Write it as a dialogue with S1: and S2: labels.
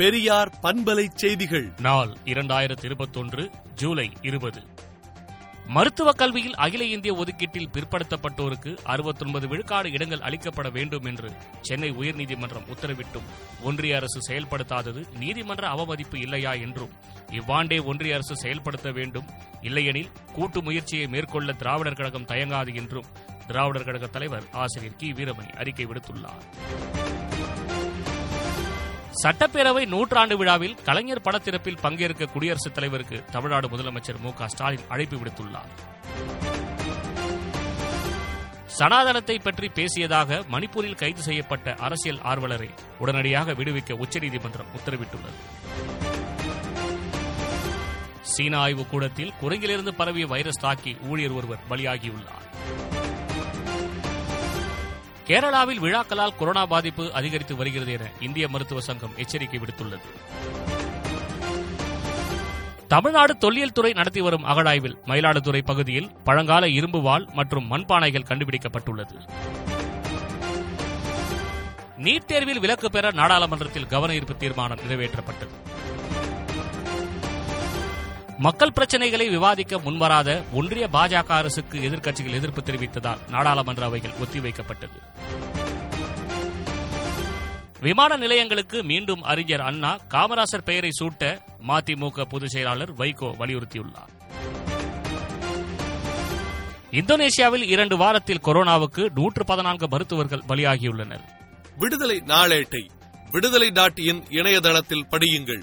S1: பெரியார் பண்பலை செய்திகள்.
S2: நாள் இரண்டாயிரத்தி இருபத்தொன்று ஜூலை இருபது. மருத்துவக் கல்வியில் அகில இந்திய ஒதுக்கீட்டில் பிற்படுத்தப்பட்டோருக்கு அறுபத்தொன்பது விழுக்காடு இடங்கள் அளிக்கப்பட வேண்டும் என்று சென்னை உயர்நீதிமன்றம் உத்தரவிட்டும். ஒன்றிய அரசு செயல்படுத்தாதது நீதிமன்ற அவமதிப்பு இல்லையா என்றும் இவ்வாண்டே ஒன்றிய அரசு செயல்படுத்த வேண்டும். இல்லையெனில் கூட்டு முயற்சியை மேற்கொள்ள திராவிடர் கழகம் தயங்காது என்றும் திராவிடர் கழக தலைவர் ஆசிரியர் கி. வீரமணி அறிக்கை விடுத்துள்ளார். சட்டப்பேரவை நூற்றாண்டு விழாவில் கலைஞர் படத்திறப்பில் பங்கேற்க குடியரசுத் தலைவருக்கு தமிழ்நாடு முதலமைச்சர் மு ஸ்டாலின் அழைப்பு விடுத்துள்ளார். சனாதனத்தை பற்றி பேசியதாக மணிப்பூரில் கைது செய்யப்பட்ட அரசியல் ஆர்வலரை உடனடியாக விடுவிக்க உச்சநீதிமன்றம் உத்தரவிட்டுள்ளது. சீன ஆய்வுக் கூடத்தில் குரங்கிலிருந்து பரவிய வைரஸ் தாக்கி ஊழியர் ஒருவர் பலியாகியுள்ளார். கேரளாவில் விழாக்களால் கொரோனா பாதிப்பு அதிகரித்து வருகிறது என இந்திய மருத்துவ சங்கம் எச்சரிக்கை விடுத்துள்ளது. தமிழ்நாடு தொல்லியல் துறை நடத்தி வரும் அகழாய்வில் மயிலாடுதுறை பகுதியில் பழங்கால இரும்பு வாள் மற்றும் மண்பானைகள் கண்டுபிடிக்கப்பட்டுள்ளது. நீட் தேர்வில் விலக்கு பெற நாடாளுமன்றத்தில் கவன ஈர்ப்பு தீர்மானம் நிறைவேற்றப்பட்டது. மக்கள் பிரச்சனைகளை விவாதிக்க முன்வராத ஒன்றிய பாஜக அரசுக்கு எதிர்க்கட்சிகள் எதிர்ப்பு தெரிவித்ததால் நாடாளுமன்ற அவைகள் ஒத்திவைக்கப்பட்டது. விமான நிலையங்களுக்கு மீண்டும் அறிஞர் அண்ணா காமராசர் பெயரை சூட்ட மதிமுக பொதுச் செயலாளர் வைகோ வலியுறுத்தியுள்ளார். இந்தோனேஷியாவில் இரண்டு வாரத்தில் கொரோனாவுக்கு நூற்று பதினான்கு மருத்துவர்கள் பலியாகியுள்ளனர்.
S1: விடுதலை நாளேட்டை விடுதலை டாட் இன் இணையதளத்தில் படியுங்கள்.